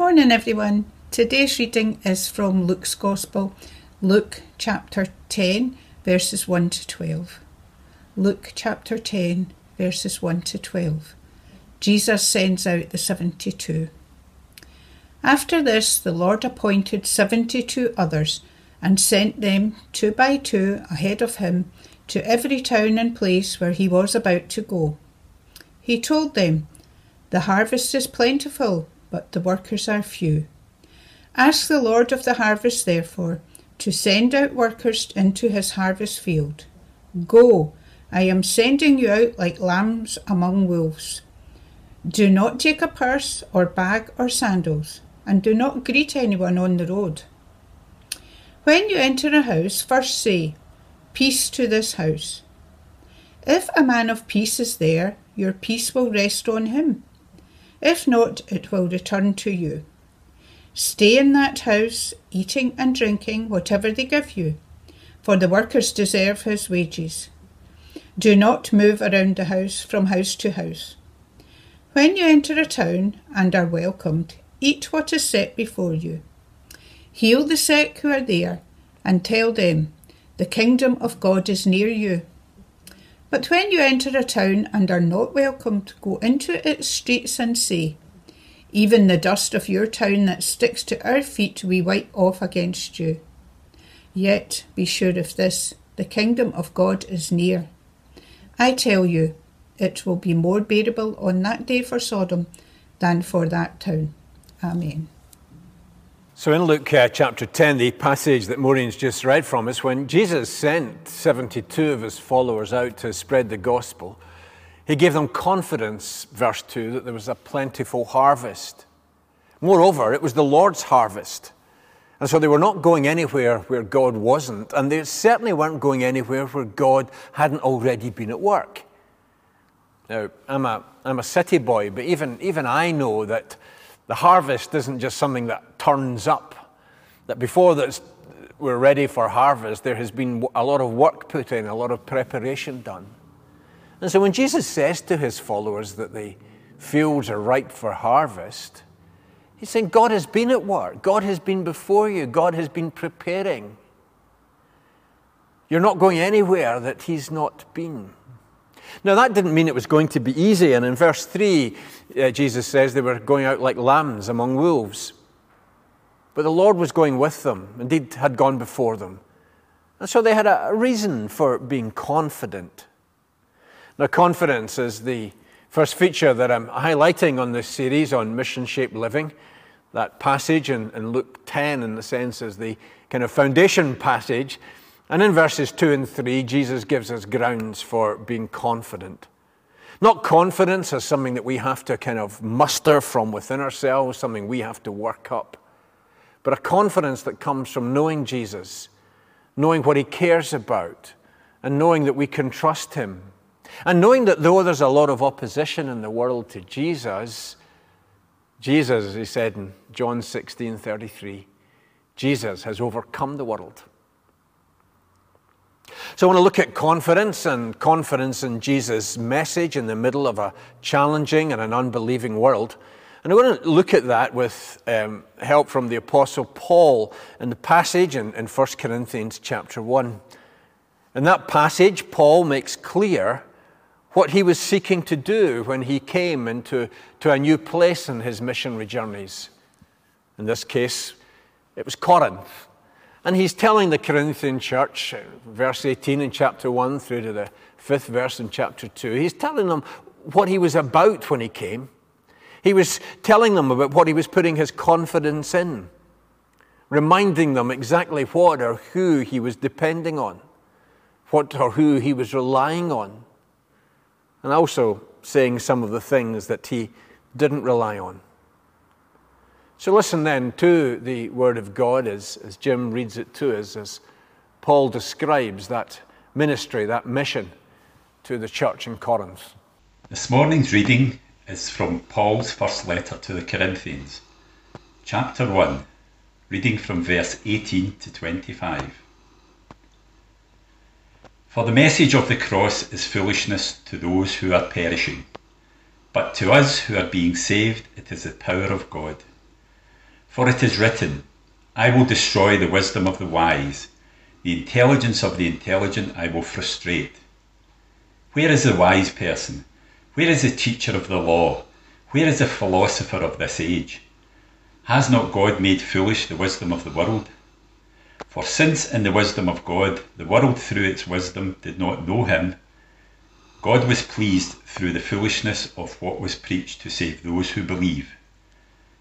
Morning, everyone. Today's reading is from Luke's Gospel, Luke chapter 10, verses 1 to 12. Luke chapter 10, verses 1 to 12. Jesus sends out the 72. After this, the Lord appointed 72 others and sent them two by two ahead of him to every town and place where he was about to go. He told them, The harvest is plentiful, but the workers are few. Ask the Lord of the harvest, therefore, to send out workers into his harvest field. Go, I am sending you out like lambs among wolves. Do not take a purse or bag or sandals, and do not greet anyone on the road. When you enter a house, first say, Peace to this house. If a man of peace is there, your peace will rest on him. If not, it will return to you. Stay in that house, eating and drinking whatever they give you, for the workers deserve his wages. Do not move around the house from house to house. When you enter a town and are welcomed, eat what is set before you. Heal the sick who are there, and tell them, The kingdom of God is near you. But when you enter a town and are not welcomed, go into its streets and say, Even the dust of your town that sticks to our feet we wipe off against you. Yet be sure of this the kingdom of God is near. I tell you, it will be more bearable on that day for Sodom than for that town. Amen. So, in Luke uh, chapter 10, the passage that Maureen's just read from us, when Jesus sent 72 of his followers out to spread the gospel, he gave them confidence, verse 2, that there was a plentiful harvest. Moreover, it was the Lord's harvest. And so they were not going anywhere where God wasn't, and they certainly weren't going anywhere where God hadn't already been at work. Now, I'm a, I'm a city boy, but even, even I know that the harvest isn't just something that turns up, that before that we're ready for harvest, there has been a lot of work put in, a lot of preparation done. And so when Jesus says to his followers that the fields are ripe for harvest, He's saying God has been at work. God has been before you. God has been preparing. You're not going anywhere that He's not been. Now, that didn't mean it was going to be easy. And in verse 3, uh, Jesus says they were going out like lambs among wolves. But the Lord was going with them, indeed, had gone before them. And so they had a reason for being confident. Now, confidence is the first feature that I'm highlighting on this series on mission shaped living that passage in, in Luke 10, in the sense, is the kind of foundation passage. And in verses 2 and 3, Jesus gives us grounds for being confident. Not confidence as something that we have to kind of muster from within ourselves, something we have to work up, but a confidence that comes from knowing Jesus, knowing what he cares about, and knowing that we can trust him. And knowing that though there's a lot of opposition in the world to Jesus, Jesus, as he said in John 16 33, Jesus has overcome the world. So I want to look at confidence and confidence in Jesus' message in the middle of a challenging and an unbelieving world. And I want to look at that with um, help from the Apostle Paul in the passage in, in 1 Corinthians chapter 1. In that passage, Paul makes clear what he was seeking to do when he came into to a new place in his missionary journeys. In this case, it was Corinth. And he's telling the Corinthian church, uh, verse 18 in chapter 1 through to the fifth verse in chapter 2, he's telling them what he was about when he came. He was telling them about what he was putting his confidence in, reminding them exactly what or who he was depending on, what or who he was relying on and also saying some of the things that he didn't rely on. So listen then to the Word of God as, as Jim reads it to us, as Paul describes that ministry, that mission to the church in Corinth. This morning's reading is from Paul's first letter to the Corinthians, chapter 1, reading from verse 18 to 25. For the message of the cross is foolishness to those who are perishing, but to us who are being saved it is the power of God. For it is written, I will destroy the wisdom of the wise, the intelligence of the intelligent I will frustrate. Where is the wise person? Where is the teacher of the law? Where is the philosopher of this age? Has not God made foolish the wisdom of the world? For since in the wisdom of God the world through its wisdom did not know him, God was pleased through the foolishness of what was preached to save those who believe.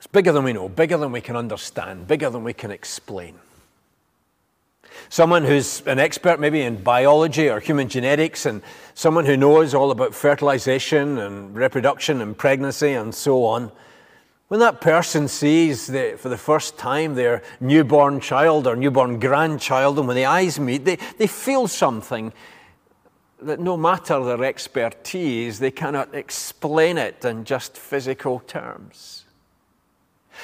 It's bigger than we know, bigger than we can understand, bigger than we can explain. Someone who's an expert maybe in biology or human genetics, and someone who knows all about fertilization and reproduction and pregnancy and so on when that person sees the, for the first time their newborn child or newborn grandchild, and when the eyes meet, they, they feel something that no matter their expertise, they cannot explain it in just physical terms.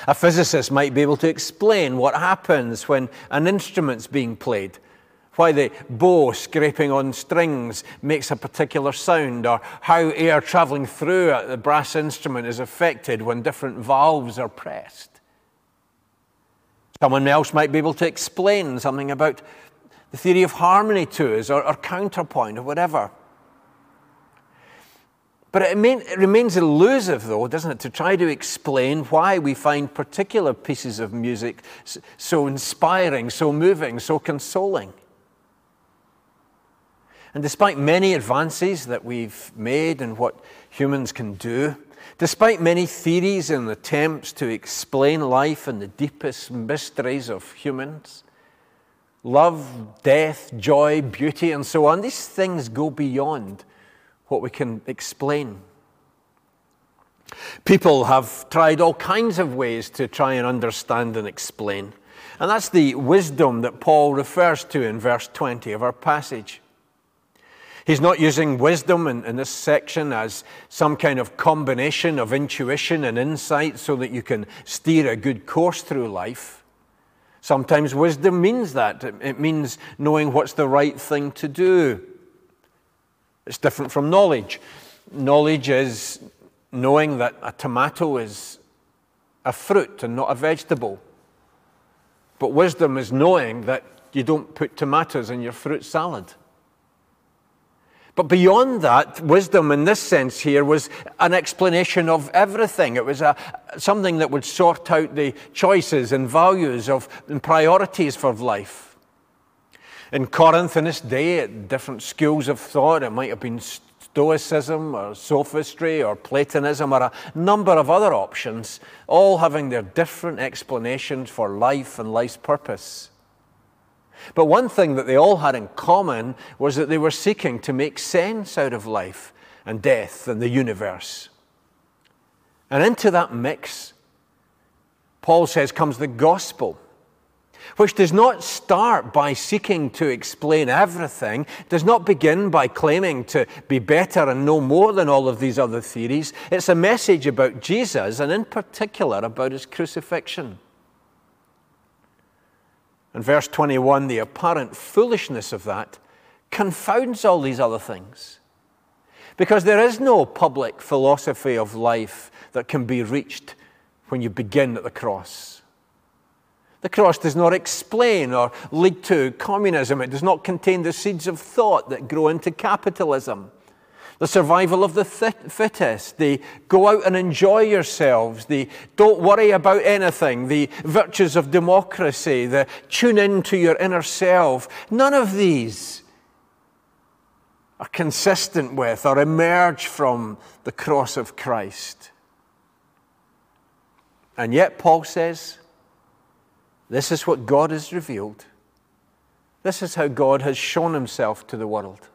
A physicist might be able to explain what happens when an instrument's being played why the bow scraping on strings makes a particular sound, or how air travelling through the brass instrument is affected when different valves are pressed. Someone else might be able to explain something about the theory of harmony to us, or, or counterpoint, or whatever. But it, it, remains elusive, though, doesn't it, to try to explain why we find particular pieces of music so inspiring, so moving, so consoling. And despite many advances that we've made in what humans can do, despite many theories and attempts to explain life and the deepest mysteries of humans, love, death, joy, beauty, and so on, these things go beyond what we can explain. People have tried all kinds of ways to try and understand and explain. And that's the wisdom that Paul refers to in verse 20 of our passage. He's not using wisdom in, in, this section as some kind of combination of intuition and insight so that you can steer a good course through life. Sometimes wisdom means that. It means knowing what's the right thing to do. It's different from knowledge. Knowledge is knowing that a tomato is a fruit and not a vegetable. But wisdom is knowing that you don't put tomatoes in your fruit salad. But beyond that, wisdom in this sense here was an explanation of everything. It was a, something that would sort out the choices and values of, and priorities for life. In Corinth in this day, at different schools of thought, it might have been Stoicism or sophistry or Platonism or a number of other options, all having their different explanations for life and life's purpose. But one thing that they all had in common was that they were seeking to make sense out of life and death and the universe. And into that mix, Paul says, comes the gospel, which does not start by seeking to explain everything, does not begin by claiming to be better and know more than all of these other theories. It's a message about Jesus, and in particular about his crucifixion. In verse 21, the apparent foolishness of that confounds all these other things. Because there is no public philosophy of life that can be reached when you begin at the cross. The cross does not explain or lead to communism. It does not contain the seeds of thought that grow into capitalism the survival of the fittest, the go out and enjoy yourselves, the don't worry about anything, the virtues of democracy, the tune in to your inner self. None of these are consistent with or emerge from the cross of Christ. And yet, Paul says, this is what God has revealed. This is how God has shown himself to the world.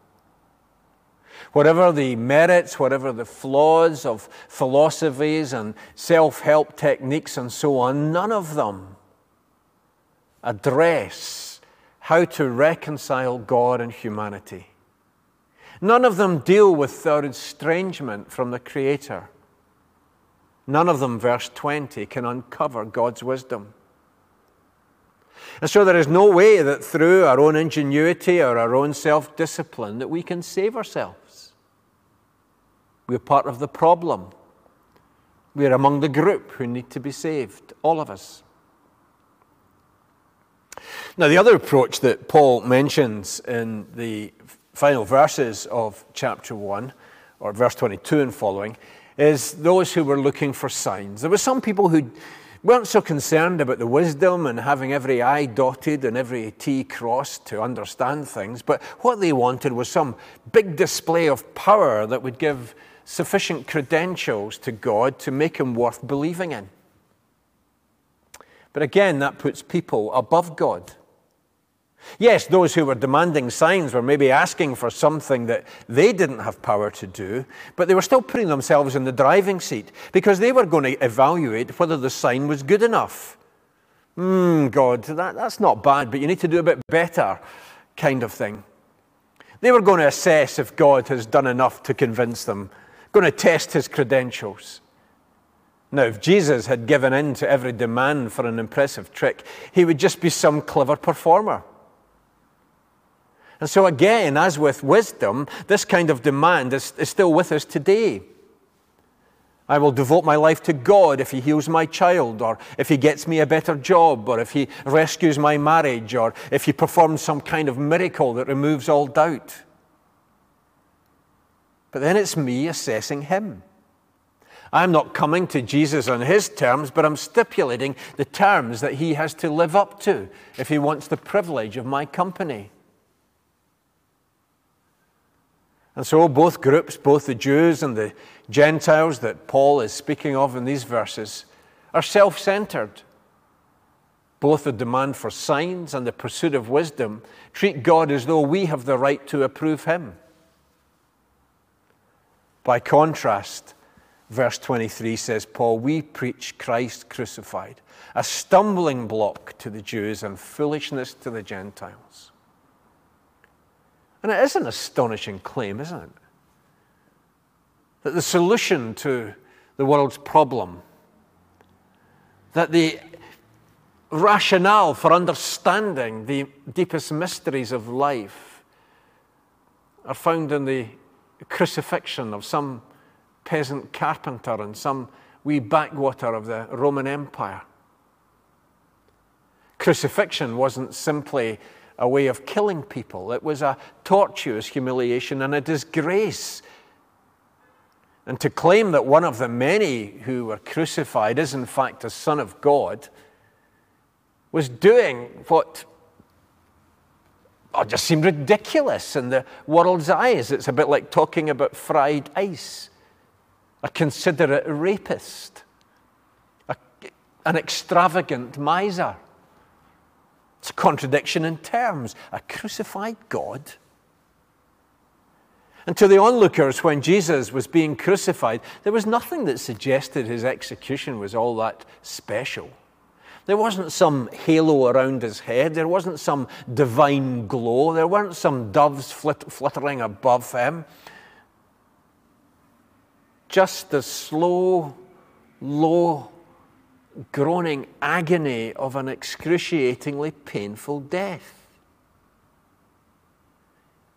Whatever the merits, whatever the flaws of philosophies and self help techniques and so on, none of them address how to reconcile God and humanity. None of them deal with our estrangement from the Creator. None of them, verse 20, can uncover God's wisdom. And so there is no way that through our own ingenuity or our own self discipline that we can save ourselves. We're part of the problem. We're among the group who need to be saved, all of us. Now, the other approach that Paul mentions in the final verses of chapter 1, or verse 22 and following, is those who were looking for signs. There were some people who weren't so concerned about the wisdom and having every I dotted and every T crossed to understand things, but what they wanted was some big display of power that would give sufficient credentials to God to make him worth believing in. But again, that puts people above God. Yes, those who were demanding signs were maybe asking for something that they didn't have power to do, but they were still putting themselves in the driving seat because they were going to evaluate whether the sign was good enough. Hmm, God, that, that's not bad, but you need to do a bit better, kind of thing. They were going to assess if God has done enough to convince them, going to test his credentials. Now, if Jesus had given in to every demand for an impressive trick, he would just be some clever performer. And so, again, as with wisdom, this kind of demand is, is still with us today. I will devote my life to God if He heals my child, or if He gets me a better job, or if He rescues my marriage, or if He performs some kind of miracle that removes all doubt. But then it's me assessing Him. I'm not coming to Jesus on His terms, but I'm stipulating the terms that He has to live up to if He wants the privilege of my company. And so, both groups, both the Jews and the Gentiles that Paul is speaking of in these verses, are self centered. Both the demand for signs and the pursuit of wisdom treat God as though we have the right to approve Him. By contrast, verse 23 says, Paul, we preach Christ crucified, a stumbling block to the Jews and foolishness to the Gentiles. And it is an astonishing claim, isn't it? That the solution to the world's problem, that the rationale for understanding the deepest mysteries of life are found in the crucifixion of some peasant carpenter in some wee backwater of the Roman Empire. Crucifixion wasn't simply a way of killing people. It was a tortuous humiliation and a disgrace. And to claim that one of the many who were crucified is in fact a son of God was doing what oh, just seemed ridiculous in the world's eyes. It's a bit like talking about fried ice, a considerate rapist, a, an extravagant miser. It's a contradiction in terms. A crucified God. And to the onlookers, when Jesus was being crucified, there was nothing that suggested his execution was all that special. There wasn't some halo around his head. There wasn't some divine glow. There weren't some doves flit- fluttering above him. Just the slow, low groaning agony of an excruciatingly painful death.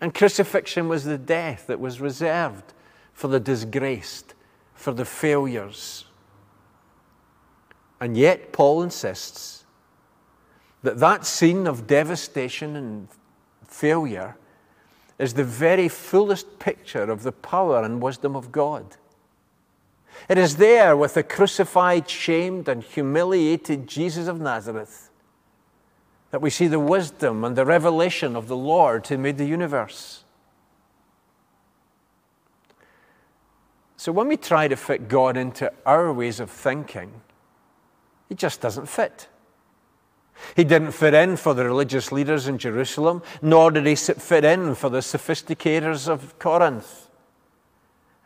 And crucifixion was the death that was reserved for the disgraced, for the failures. And yet, Paul insists that that scene of devastation and failure is the very fullest picture of the power and wisdom of God. It is there with the crucified, shamed, and humiliated Jesus of Nazareth that we see the wisdom and the revelation of the Lord who made the universe. So when we try to fit God into our ways of thinking, he just doesn't fit. He didn't fit in for the religious leaders in Jerusalem, nor did he fit in for the sophisticators of Corinth.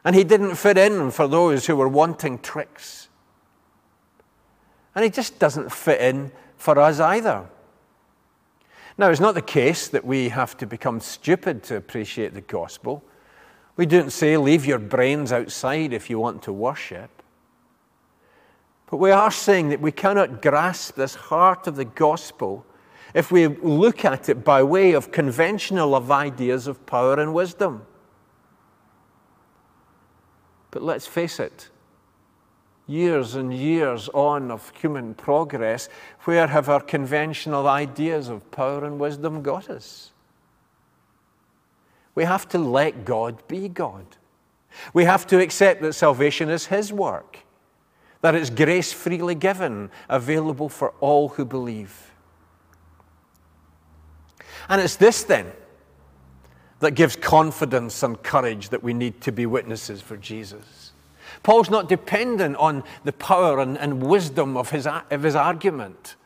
And he didn't fit in for those who were wanting tricks. And he just doesn't fit in for us either. Now, it's not the case that we have to become stupid to appreciate the gospel. We don't say, leave your brains outside if you want to worship. But we are saying that we cannot grasp this heart of the gospel if we look at it by way of conventional of ideas of power and wisdom. But let's face it, years and years on of human progress, where have our conventional ideas of power and wisdom got us? We have to let God be God. We have to accept that salvation is His work, that it's grace freely given, available for all who believe. And it's this then that gives confidence and courage that we need to be witnesses for Jesus. Paul's not dependent on the power and, and wisdom of his, of his argument.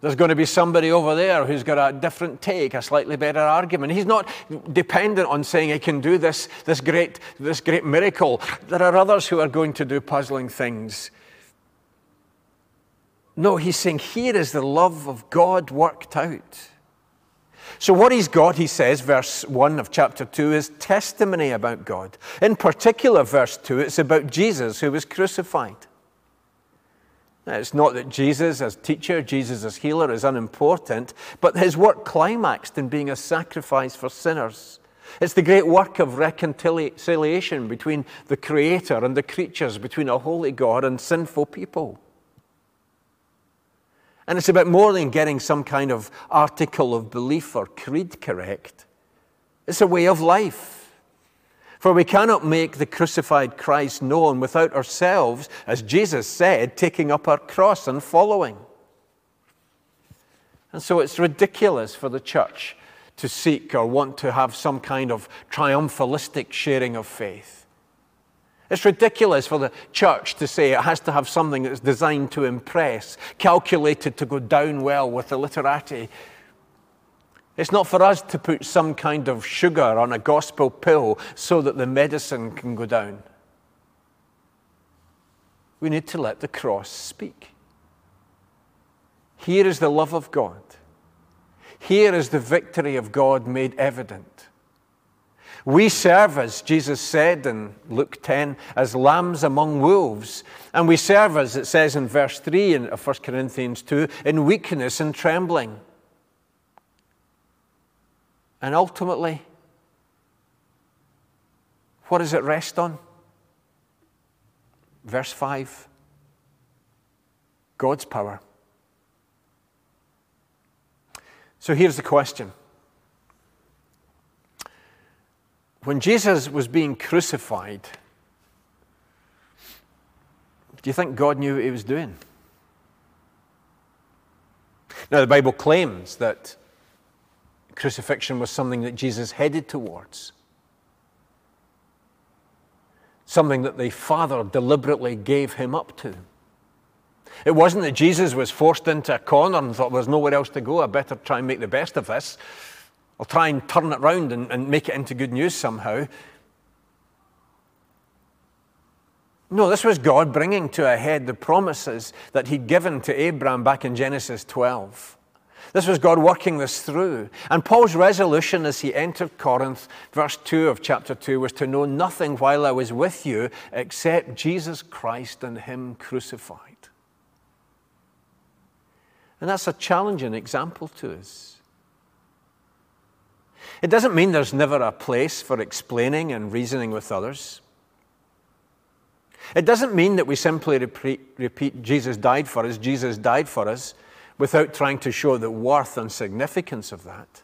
There's going to be somebody over there who's got a different take, a slightly better argument. He's not dependent on saying he can do this, this, great, this great miracle. There are others who are going to do puzzling things. No, he's saying here is the love of God worked out. So, what he's got, he says, verse 1 of chapter 2, is testimony about God. In particular, verse 2, it's about Jesus who was crucified. Now, it's not that Jesus as teacher, Jesus as healer is unimportant, but his work climaxed in being a sacrifice for sinners. It's the great work of reconciliation between the Creator and the creatures, between a holy God and sinful people. And it's about more than getting some kind of article of belief or creed correct. It's a way of life. For we cannot make the crucified Christ known without ourselves, as Jesus said, taking up our cross and following. And so it's ridiculous for the church to seek or want to have some kind of triumphalistic sharing of faith. It's ridiculous for the church to say it has to have something that's designed to impress, calculated to go down well with the literati. It's not for us to put some kind of sugar on a gospel pill so that the medicine can go down. We need to let the cross speak. Here is the love of God. Here is the victory of God made evident. We serve, as Jesus said in Luke 10, as lambs among wolves. And we serve, as it says in verse 3 in 1 Corinthians 2, in weakness and trembling. And ultimately, what does it rest on? Verse 5 God's power. So here's the question when Jesus was being crucified, do you think God knew what he was doing? Now, the Bible claims that crucifixion was something that Jesus headed towards, something that the Father deliberately gave him up to. It wasn't that Jesus was forced into a corner and thought there's nowhere else to go, I better try and make the best of this. I'll try and turn it round and, and make it into good news somehow. No, this was God bringing to a head the promises that He'd given to Abraham back in Genesis 12. This was God working this through. And Paul's resolution as he entered Corinth, verse 2 of chapter 2, was to know nothing while I was with you except Jesus Christ and Him crucified. And that's a challenging example to us. It doesn't mean there's never a place for explaining and reasoning with others. It doesn't mean that we simply repeat, Jesus died for us, Jesus died for us, without trying to show the worth and significance of that.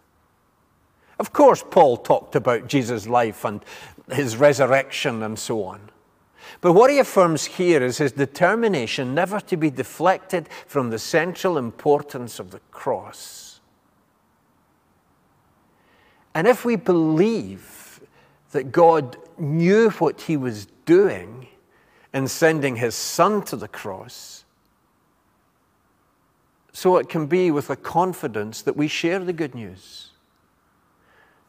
Of course, Paul talked about Jesus' life and his resurrection and so on. But what he affirms here is his determination never to be deflected from the central importance of the cross. And if we believe that God knew what he was doing in sending his son to the cross, so it can be with a confidence that we share the good news.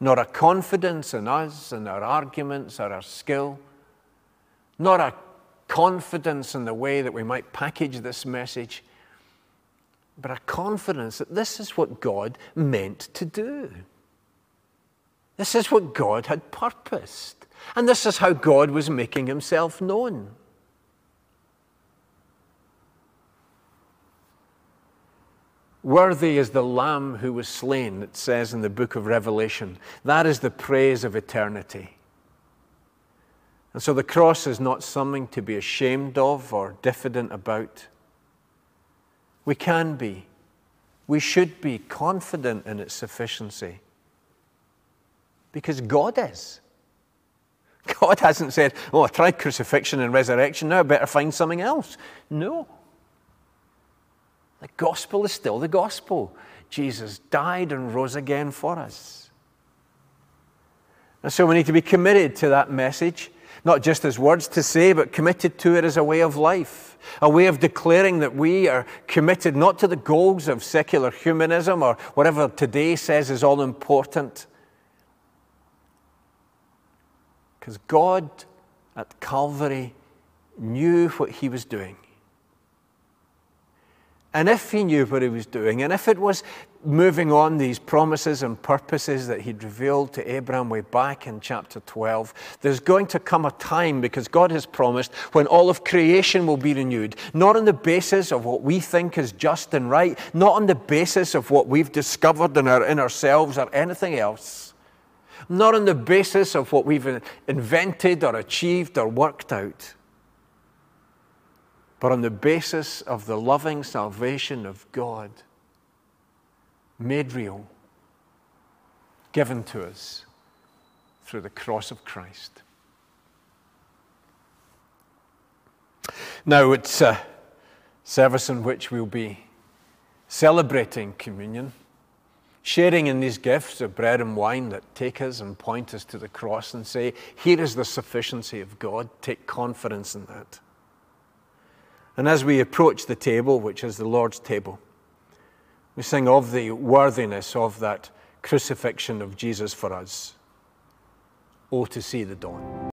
Not a confidence in us and our arguments or our skill, not a confidence in the way that we might package this message, but a confidence that this is what God meant to do. This is what God had purposed. And this is how God was making himself known. Worthy is the Lamb who was slain, it says in the book of Revelation. That is the praise of eternity. And so the cross is not something to be ashamed of or diffident about. We can be, we should be confident in its sufficiency because God is. God hasn't said, Oh, I tried crucifixion and resurrection, now I better find something else. No. The gospel is still the gospel. Jesus died and rose again for us. And so we need to be committed to that message, not just as words to say, but committed to it as a way of life, a way of declaring that we are committed not to the goals of secular humanism or whatever today says is all important. Because God at Calvary knew what he was doing. And if he knew what he was doing, and if it was moving on these promises and purposes that he'd revealed to Abraham way back in chapter 12, there's going to come a time, because God has promised, when all of creation will be renewed, not on the basis of what we think is just and right, not on the basis of what we've discovered in, our, in ourselves or anything else, not on the basis of what we've invented or achieved or worked out but on the basis of the loving salvation of God made real, given to us through the cross of Christ. Now, it's a service in which we'll be celebrating communion, sharing in these gifts of bread and wine that take us and point us to the cross and say, Here is the sufficiency of God. Take confidence in that. And as we approach the table, which is the Lord's table, we sing of the worthiness of that crucifixion of Jesus for us. Oh, to see the dawn.